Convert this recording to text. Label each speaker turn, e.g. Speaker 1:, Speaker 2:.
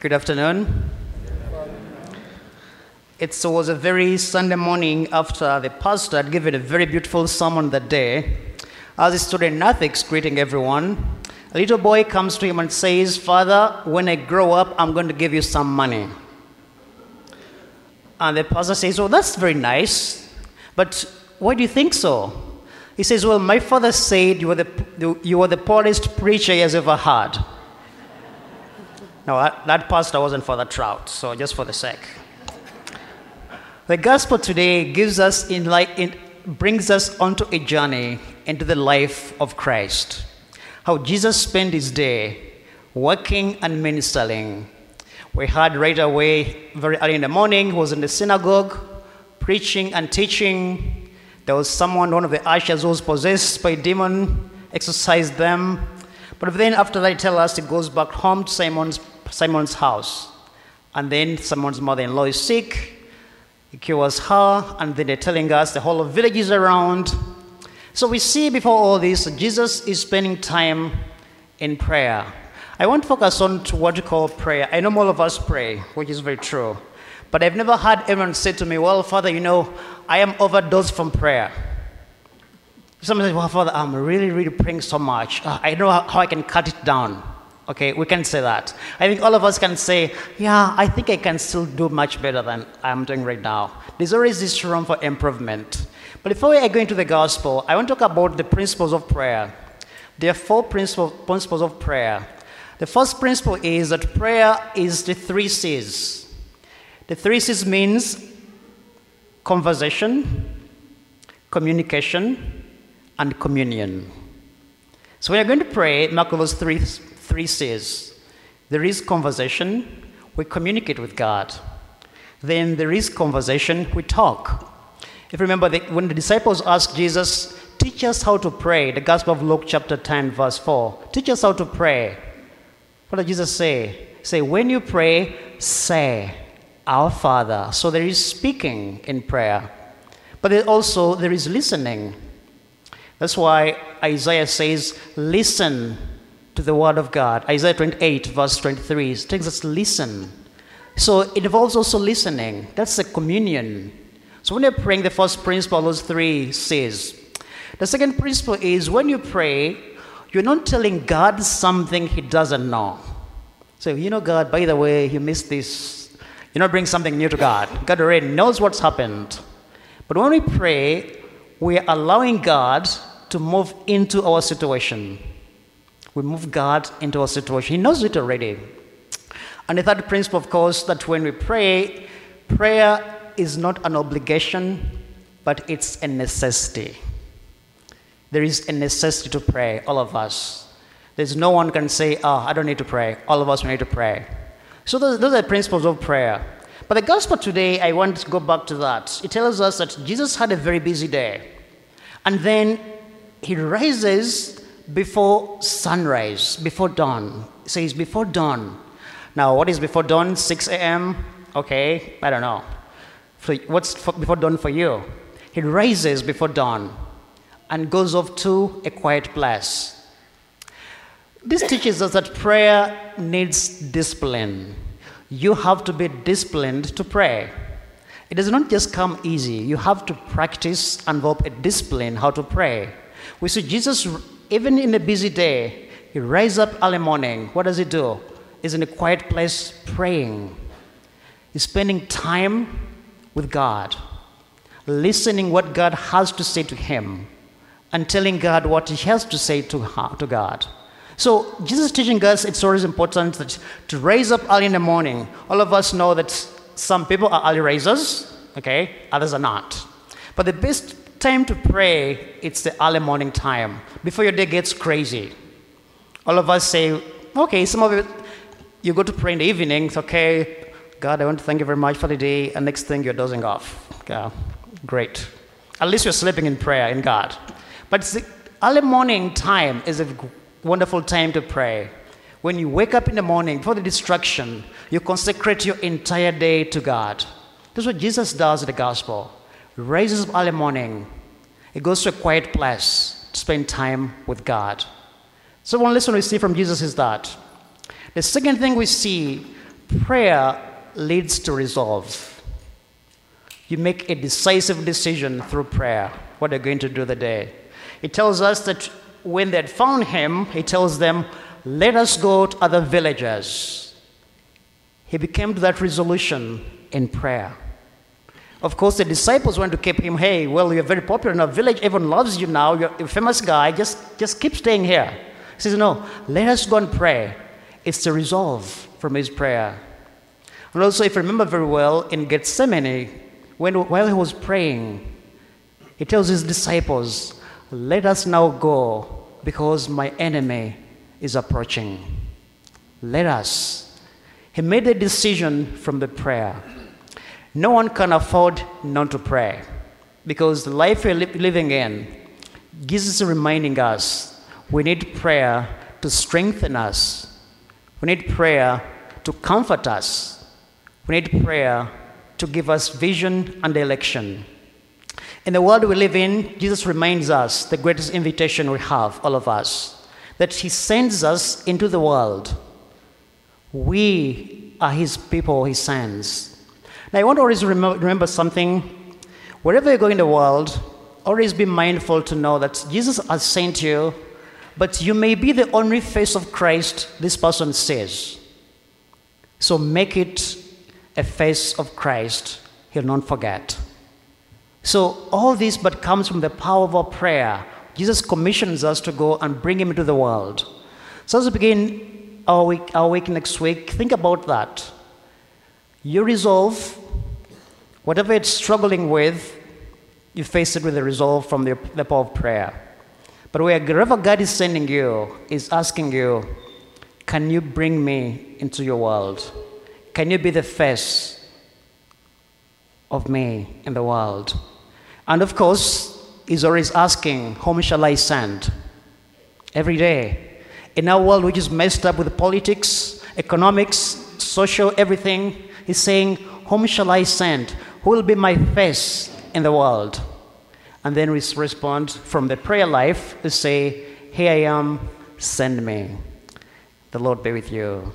Speaker 1: Good afternoon. It was a very Sunday morning after the pastor had given a very beautiful sermon that day. As he stood in ethics greeting everyone, a little boy comes to him and says, Father, when I grow up, I'm going to give you some money. And the pastor says, Oh, that's very nice, but why do you think so? He says, Well, my father said you were the, you were the poorest preacher he has ever had. No, that, that pastor wasn't for the trout, so just for the sake. The gospel today gives us in, light, in, brings us onto a journey into the life of Christ. How Jesus spent his day working and ministering. We heard right away, very early in the morning, he was in the synagogue preaching and teaching. There was someone, one of the ushers, who was possessed by a demon, exorcised them. But then after that, tell us he goes back home to Simon's Simon's house. And then Simon's mother in law is sick. He cures her, and then they're telling us the whole village is around. So we see before all this, Jesus is spending time in prayer. I want to focus on what we call prayer. I know all of us pray, which is very true. But I've never had anyone say to me, Well, Father, you know, I am overdosed from prayer. Someone says, Well, Father, I'm really, really praying so much. Uh, I don't know how I can cut it down. Okay, we can say that. I think all of us can say, yeah, I think I can still do much better than I'm doing right now. There's always this room for improvement. But before I go into the gospel, I want to talk about the principles of prayer. There are four principles, of prayer. The first principle is that prayer is the three C's. The three C's means conversation, communication, and communion. So when you're going to pray, mark those three three C's. There is conversation, we communicate with God. Then there is conversation, we talk. If you remember, when the disciples asked Jesus, Teach us how to pray, the Gospel of Luke, chapter 10, verse 4. Teach us how to pray. What did Jesus say? Say, when you pray, say, Our Father. So there is speaking in prayer, but also there is listening. That's why Isaiah says, Listen to the Word of God. Isaiah 28, verse 23, tells us listen. So it involves also listening. That's the communion. So when you're praying, the first principle, those three C's. The second principle is when you pray, you're not telling God something He doesn't know. So, you know, God, by the way, you missed this. You're not bringing something new to God. God already knows what's happened. But when we pray, we are allowing God to move into our situation. We move God into our situation. He knows it already. And the third principle, of course, that when we pray, prayer is not an obligation, but it's a necessity. There is a necessity to pray, all of us. There's no one can say, oh, I don't need to pray. All of us need to pray. So those, those are the principles of prayer. But the gospel today, I want to go back to that. It tells us that Jesus had a very busy day. And then he rises before sunrise, before dawn. It says before dawn. Now, what is before dawn? 6 a.m.? Okay, I don't know. So what's for, before dawn for you? He rises before dawn and goes off to a quiet place. This teaches us that prayer needs discipline. You have to be disciplined to pray. It does not just come easy. You have to practice and develop a discipline how to pray. We see Jesus even in a busy day, he rises up early morning. What does he do? He's in a quiet place praying. He's spending time with God, listening what God has to say to him, and telling God what he has to say to, to God. So Jesus is teaching us it's always important that to raise up early in the morning. All of us know that some people are early raisers, okay, others are not. But the best time to pray, it's the early morning time before your day gets crazy. All of us say, okay, some of you, you go to pray in the evening, it's okay, God, I want to thank you very much for the day, and next thing you're dozing off. Okay, great. At least you're sleeping in prayer in God. But the early morning time is a wonderful time to pray. When you wake up in the morning, before the distraction, you consecrate your entire day to God. That's what Jesus does in the gospel raises up early morning, he goes to a quiet place to spend time with God. So one lesson we see from Jesus is that. The second thing we see, prayer leads to resolve. You make a decisive decision through prayer, what you're going to do the day. It tells us that when they had found him, he tells them, Let us go to other villages. He became to that resolution in prayer. Of course, the disciples want to keep him, hey, well, you're very popular in our village, everyone loves you now, you're a famous guy, just, just keep staying here. He says, no, let us go and pray. It's the resolve from his prayer. And also, if you remember very well, in Gethsemane, when, while he was praying, he tells his disciples, let us now go because my enemy is approaching. Let us. He made a decision from the prayer. No one can afford not to pray because the life we're li- living in, Jesus is reminding us we need prayer to strengthen us, we need prayer to comfort us, we need prayer to give us vision and election. In the world we live in, Jesus reminds us the greatest invitation we have, all of us, that He sends us into the world. We are His people, He sends. Now, I want to always remember something. Wherever you go in the world, always be mindful to know that Jesus has sent you, but you may be the only face of Christ this person says. So make it a face of Christ he'll not forget. So all this but comes from the power of our prayer. Jesus commissions us to go and bring him into the world. So as we begin our week, our week next week, think about that. You resolve whatever it's struggling with, you face it with a resolve from the, the power of prayer. But wherever God is sending you, is asking you, can you bring me into your world? Can you be the face of me in the world? And of course, He's always asking, Whom shall I send? Every day. In our world, which is messed up with politics, economics, social, everything, He's saying, Whom shall I send? Who will be my face in the world? And then we respond from the prayer life to say, Here I am, send me. The Lord be with you.